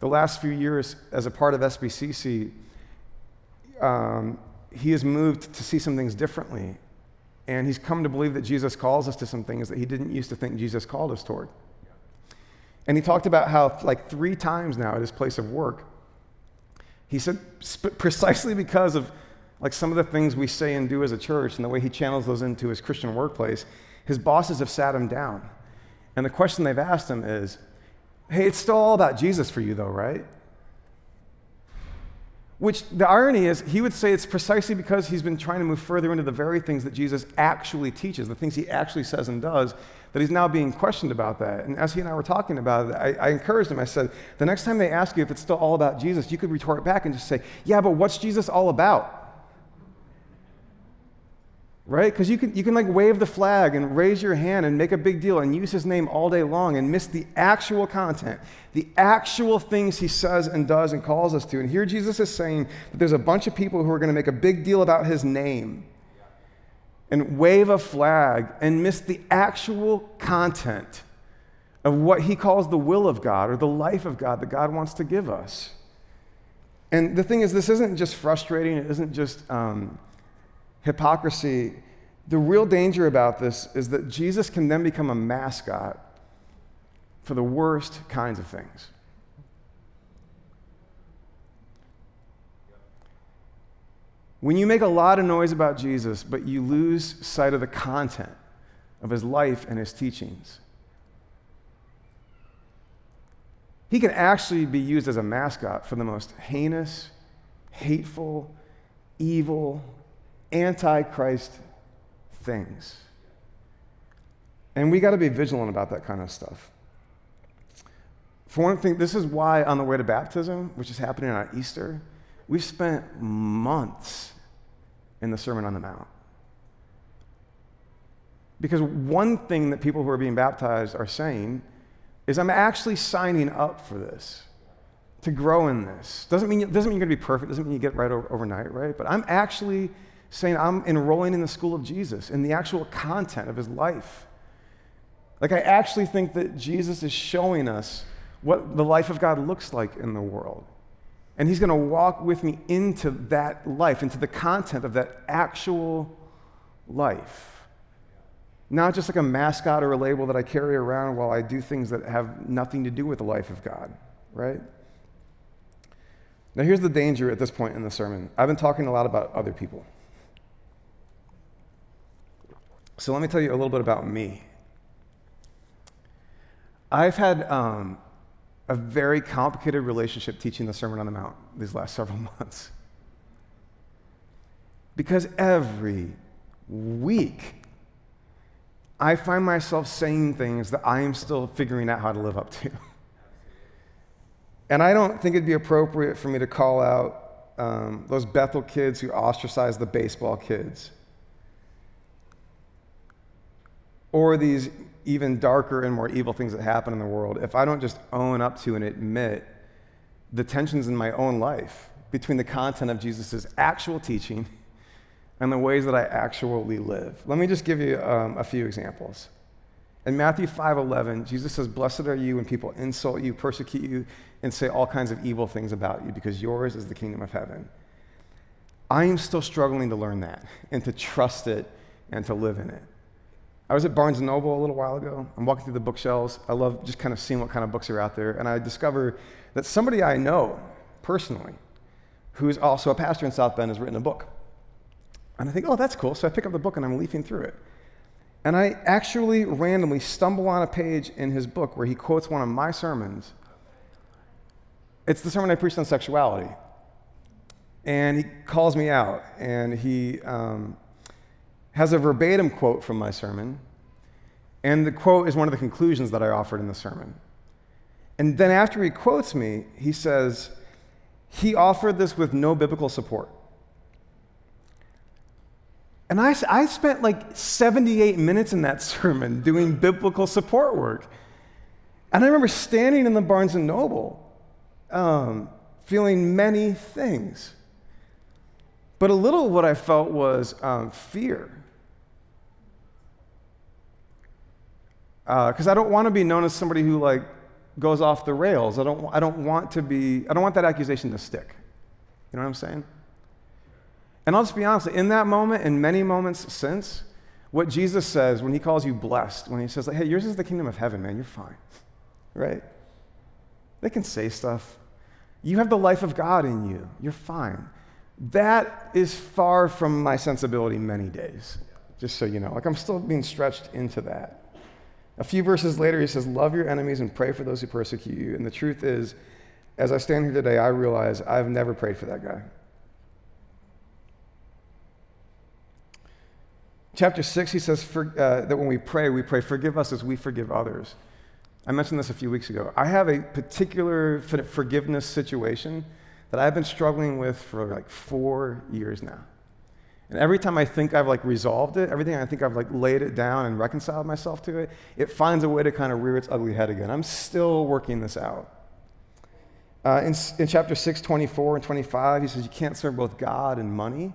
the last few years, as a part of SBCC, um, he has moved to see some things differently. And he's come to believe that Jesus calls us to some things that he didn't used to think Jesus called us toward. And he talked about how, like, three times now at his place of work, he said, precisely because of like some of the things we say and do as a church and the way he channels those into his Christian workplace, his bosses have sat him down. And the question they've asked him is, hey, it's still all about Jesus for you, though, right? Which the irony is, he would say it's precisely because he's been trying to move further into the very things that Jesus actually teaches, the things he actually says and does, that he's now being questioned about that. And as he and I were talking about it, I, I encouraged him. I said, the next time they ask you if it's still all about Jesus, you could retort back and just say, yeah, but what's Jesus all about? Right? Because you can, you can like wave the flag and raise your hand and make a big deal and use his name all day long and miss the actual content, the actual things he says and does and calls us to. And here Jesus is saying that there's a bunch of people who are going to make a big deal about his name and wave a flag and miss the actual content of what he calls the will of God or the life of God that God wants to give us. And the thing is, this isn't just frustrating, it isn't just. Um, hypocrisy, the real danger about this is that Jesus can then become a mascot for the worst kinds of things. When you make a lot of noise about Jesus, but you lose sight of the content of his life and his teachings, he can actually be used as a mascot for the most heinous, hateful, evil, antichrist things. And we got to be vigilant about that kind of stuff. For one thing, this is why on the way to baptism, which is happening on Easter, we've spent months in the Sermon on the Mount. Because one thing that people who are being baptized are saying is, I'm actually signing up for this, to grow in this. Doesn't mean, doesn't mean you're going to be perfect, doesn't mean you get right over, overnight, right? But I'm actually saying, I'm enrolling in the school of Jesus, in the actual content of his life. Like, I actually think that Jesus is showing us what the life of God looks like in the world. And he's going to walk with me into that life, into the content of that actual life. Not just like a mascot or a label that I carry around while I do things that have nothing to do with the life of God, right? Now, here's the danger at this point in the sermon. I've been talking a lot about other people. So, let me tell you a little bit about me. I've had um, a very complicated relationship teaching the Sermon on the Mount these last several months. Because every week, I find myself saying things that I am still figuring out how to live up to. And I don't think it'd be appropriate for me to call out um, those Bethel kids who ostracized the baseball kids. Or these even darker and more evil things that happen in the world if I don't just own up to and admit the tensions in my own life between the content of Jesus' actual teaching and the ways that I actually live. Let me just give you um, a few examples. In Matthew 5:11, Jesus says, "Blessed are you when people insult you, persecute you, and say all kinds of evil things about you, because yours is the kingdom of heaven." I am still struggling to learn that and to trust it and to live in it. I was at Barnes & Noble a little while ago. I'm walking through the bookshelves. I love just kind of seeing what kind of books are out there. And I discover that somebody I know personally, who is also a pastor in South Bend, has written a book. And I think, oh, that's cool. So I pick up the book and I'm leafing through it. And I actually randomly stumble on a page in his book where he quotes one of my sermons. It's the sermon I preached on sexuality. And he calls me out and he um, has a verbatim quote from my sermon. And the quote is one of the conclusions that I offered in the sermon. And then after he quotes me, he says, he offered this with no biblical support. And I, I spent like 78 minutes in that sermon doing biblical support work. And I remember standing in the Barnes and Noble, um, feeling many things. But a little of what I felt was um, fear. Because uh, I don't want to be known as somebody who like goes off the rails. I don't, I don't want to be, I don't want that accusation to stick. You know what I'm saying? And I'll just be honest, in that moment and many moments since, what Jesus says when he calls you blessed, when he says, like, hey, yours is the kingdom of heaven, man, you're fine. Right? They can say stuff. You have the life of God in you. You're fine. That is far from my sensibility many days, just so you know. Like, I'm still being stretched into that. A few verses later, he says, Love your enemies and pray for those who persecute you. And the truth is, as I stand here today, I realize I've never prayed for that guy. Chapter 6, he says for, uh, that when we pray, we pray, Forgive us as we forgive others. I mentioned this a few weeks ago. I have a particular forgiveness situation that I've been struggling with for like four years now. And every time I think I've like resolved it, everything I think I've like laid it down and reconciled myself to it, it finds a way to kind of rear its ugly head again. I'm still working this out. Uh, in, in chapter 6, 24 and 25, he says, You can't serve both God and money.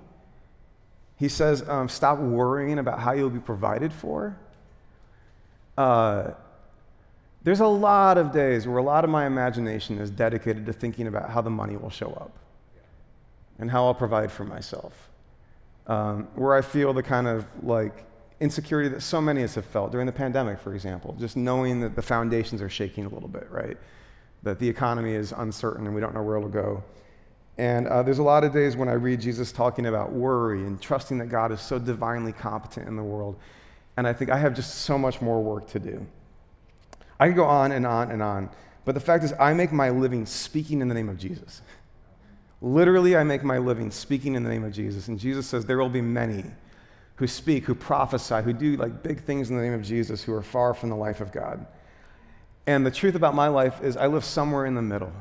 He says, um, Stop worrying about how you'll be provided for. Uh, there's a lot of days where a lot of my imagination is dedicated to thinking about how the money will show up and how I'll provide for myself um, where I feel the kind of like insecurity that so many of us have felt during the pandemic, for example, just knowing that the foundations are shaking a little bit, right? That the economy is uncertain and we don't know where it'll go. And uh, there's a lot of days when I read Jesus talking about worry and trusting that God is so divinely competent in the world. And I think I have just so much more work to do. I could go on and on and on. But the fact is, I make my living speaking in the name of Jesus. Literally, I make my living speaking in the name of Jesus. And Jesus says, There will be many who speak, who prophesy, who do like big things in the name of Jesus, who are far from the life of God. And the truth about my life is, I live somewhere in the middle,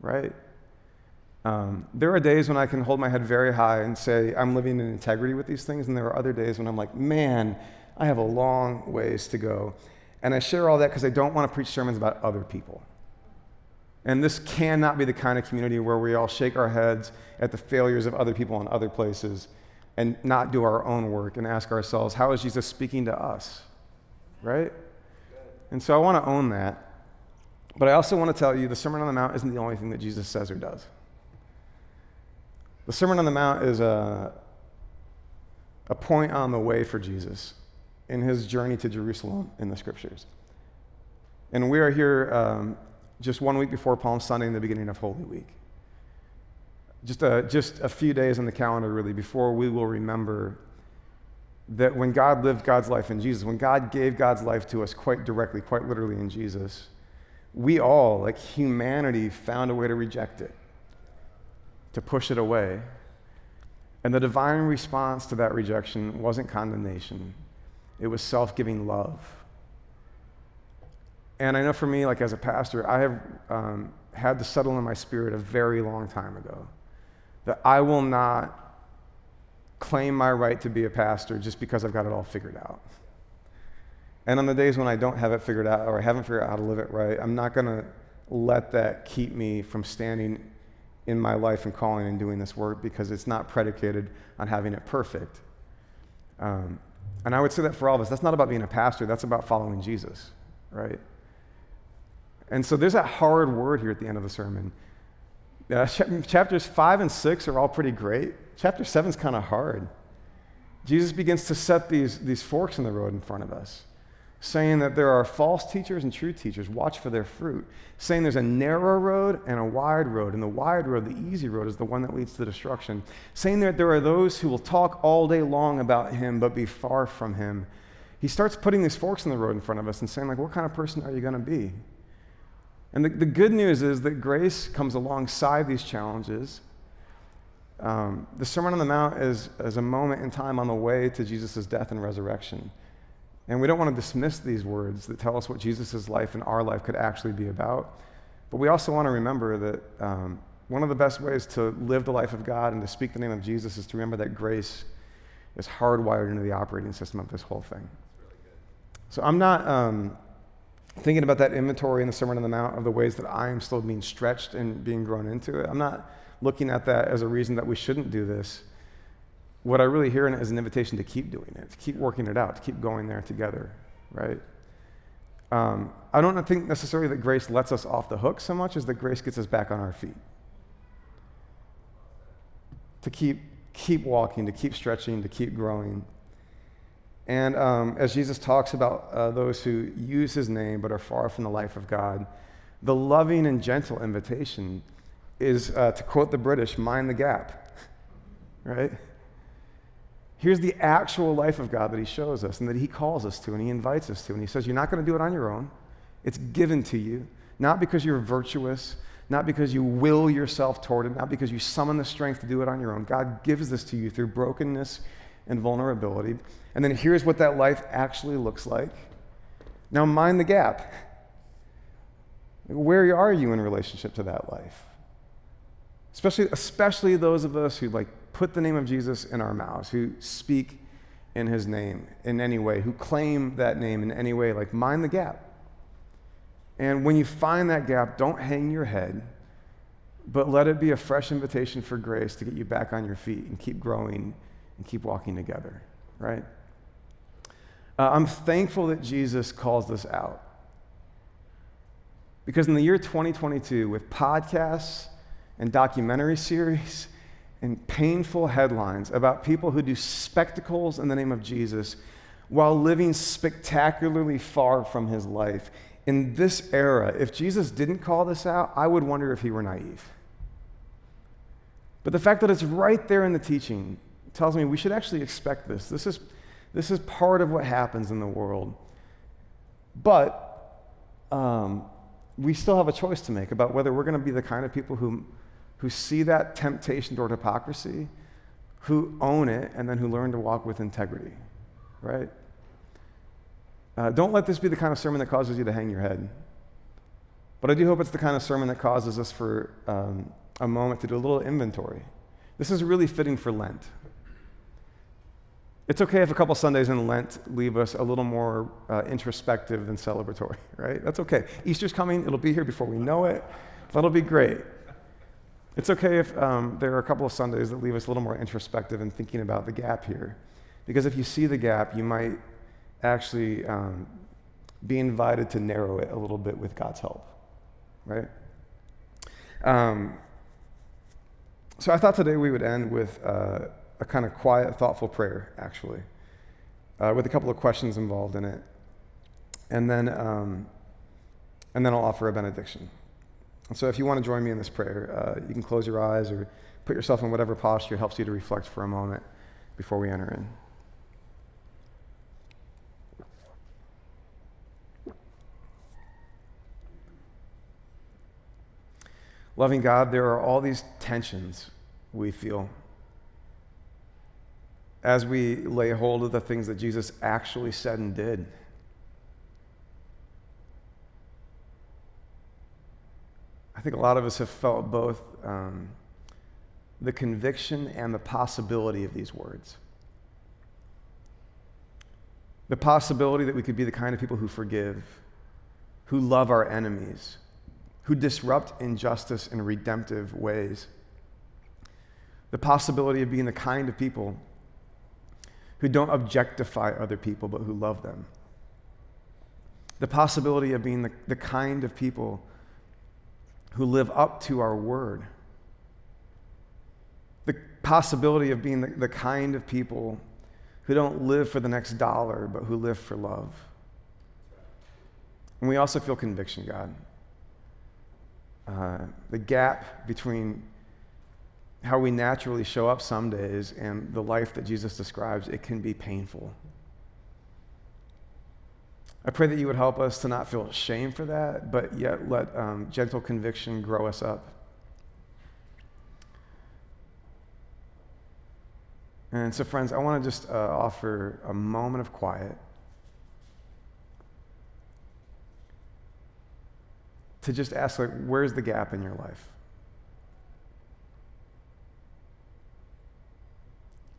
right? Um, there are days when I can hold my head very high and say, I'm living in integrity with these things. And there are other days when I'm like, man, I have a long ways to go. And I share all that because I don't want to preach sermons about other people. And this cannot be the kind of community where we all shake our heads at the failures of other people in other places and not do our own work and ask ourselves, how is Jesus speaking to us? Right? And so I want to own that. But I also want to tell you the Sermon on the Mount isn't the only thing that Jesus says or does. The Sermon on the Mount is a, a point on the way for Jesus in his journey to Jerusalem in the scriptures. And we are here um, just one week before Palm Sunday in the beginning of Holy Week. Just a, just a few days on the calendar, really, before we will remember that when God lived God's life in Jesus, when God gave God's life to us quite directly, quite literally in Jesus, we all, like humanity, found a way to reject it, to push it away. And the divine response to that rejection wasn't condemnation, it was self giving love. And I know for me, like as a pastor, I have um, had to settle in my spirit a very long time ago that I will not claim my right to be a pastor just because I've got it all figured out. And on the days when I don't have it figured out or I haven't figured out how to live it right, I'm not going to let that keep me from standing in my life and calling and doing this work because it's not predicated on having it perfect. Um, and I would say that for all of us, that's not about being a pastor, that's about following Jesus, right? And so there's that hard word here at the end of the sermon. Uh, chapters 5 and 6 are all pretty great. Chapter 7 is kind of hard. Jesus begins to set these, these forks in the road in front of us, saying that there are false teachers and true teachers. Watch for their fruit. Saying there's a narrow road and a wide road, and the wide road, the easy road, is the one that leads to destruction. Saying that there are those who will talk all day long about him but be far from him. He starts putting these forks in the road in front of us and saying, like, what kind of person are you going to be? And the, the good news is that grace comes alongside these challenges. Um, the Sermon on the Mount is, is a moment in time on the way to Jesus' death and resurrection. And we don't want to dismiss these words that tell us what Jesus' life and our life could actually be about. But we also want to remember that um, one of the best ways to live the life of God and to speak the name of Jesus is to remember that grace is hardwired into the operating system of this whole thing. So I'm not. Um, thinking about that inventory in the Sermon on the Mount of the ways that I am still being stretched and being grown into it. I'm not looking at that as a reason that we shouldn't do this. What I really hear in it is an invitation to keep doing it, to keep working it out, to keep going there together, right? Um, I don't think necessarily that grace lets us off the hook so much as that grace gets us back on our feet. To keep, keep walking, to keep stretching, to keep growing. And um, as Jesus talks about uh, those who use his name but are far from the life of God, the loving and gentle invitation is, uh, to quote the British, mind the gap, right? Here's the actual life of God that he shows us and that he calls us to and he invites us to. And he says, You're not going to do it on your own. It's given to you, not because you're virtuous, not because you will yourself toward it, not because you summon the strength to do it on your own. God gives this to you through brokenness and vulnerability. And then here's what that life actually looks like. Now, mind the gap. Where are you in relationship to that life? Especially, especially those of us who like put the name of Jesus in our mouths, who speak in his name in any way, who claim that name in any way, like mind the gap. And when you find that gap, don't hang your head, but let it be a fresh invitation for grace to get you back on your feet and keep growing and keep walking together, right? Uh, I'm thankful that Jesus calls this out. Because in the year 2022, with podcasts and documentary series and painful headlines about people who do spectacles in the name of Jesus while living spectacularly far from his life, in this era, if Jesus didn't call this out, I would wonder if he were naive. But the fact that it's right there in the teaching tells me we should actually expect this. This is, this is part of what happens in the world. But um, we still have a choice to make about whether we're going to be the kind of people who, who see that temptation toward hypocrisy, who own it, and then who learn to walk with integrity, right? Uh, don't let this be the kind of sermon that causes you to hang your head. But I do hope it's the kind of sermon that causes us for um, a moment to do a little inventory. This is really fitting for Lent. It's okay if a couple Sundays in Lent leave us a little more uh, introspective than celebratory, right? That's okay. Easter's coming, it'll be here before we know it. That'll be great. It's okay if um, there are a couple of Sundays that leave us a little more introspective and thinking about the gap here. Because if you see the gap, you might actually um, be invited to narrow it a little bit with God's help, right? Um, so I thought today we would end with. Uh, a kind of quiet, thoughtful prayer, actually, uh, with a couple of questions involved in it. And then, um, and then I'll offer a benediction. And so if you want to join me in this prayer, uh, you can close your eyes or put yourself in whatever posture helps you to reflect for a moment before we enter in. Loving God, there are all these tensions we feel as we lay hold of the things that Jesus actually said and did. I think a lot of us have felt both um, the conviction and the possibility of these words. The possibility that we could be the kind of people who forgive, who love our enemies, who disrupt injustice in redemptive ways. The possibility of being the kind of people who don't objectify other people but who love them. The possibility of being the, the kind of people who live up to our word. The possibility of being the, the kind of people who don't live for the next dollar but who live for love. And we also feel conviction, God. Uh, the gap between how we naturally show up some days and the life that Jesus describes, it can be painful. I pray that you would help us to not feel shame for that, but yet let um, gentle conviction grow us up. And so, friends, I want to just uh, offer a moment of quiet to just ask, like, where's the gap in your life?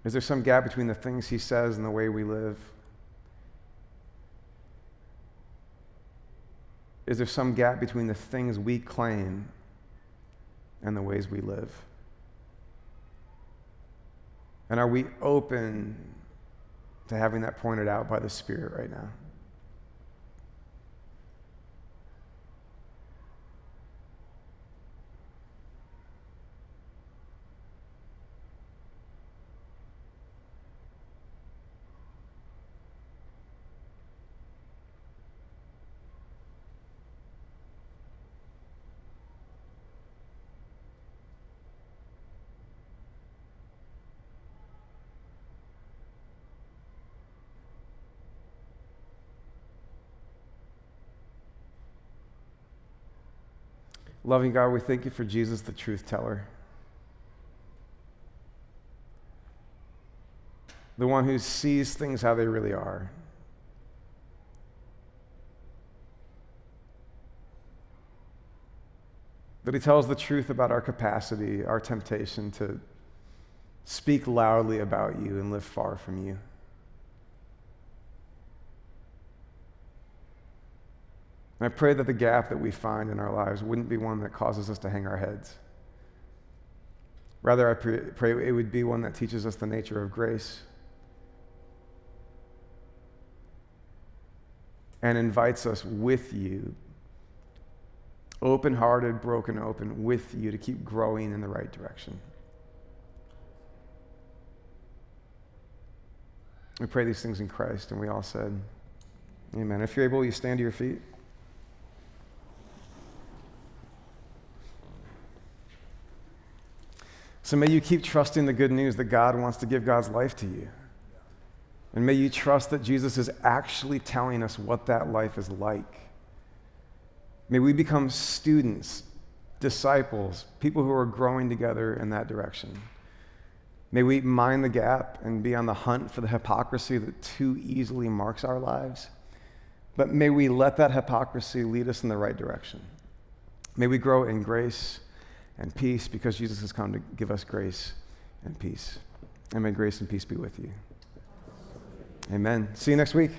Is there some gap between the things he says and the way we live? Is there some gap between the things we claim and the ways we live? And are we open to having that pointed out by the Spirit right now? Loving God, we thank you for Jesus, the truth teller. The one who sees things how they really are. That he tells the truth about our capacity, our temptation to speak loudly about you and live far from you. And I pray that the gap that we find in our lives wouldn't be one that causes us to hang our heads. Rather, I pray, it would be one that teaches us the nature of grace and invites us with you, open hearted, broken open, with you to keep growing in the right direction. We pray these things in Christ, and we all said, Amen. If you're able, you stand to your feet. So may you keep trusting the good news that God wants to give God's life to you. And may you trust that Jesus is actually telling us what that life is like. May we become students, disciples, people who are growing together in that direction. May we mind the gap and be on the hunt for the hypocrisy that too easily marks our lives. But may we let that hypocrisy lead us in the right direction. May we grow in grace and peace because Jesus has come to give us grace and peace. And may grace and peace be with you. Amen. See you next week.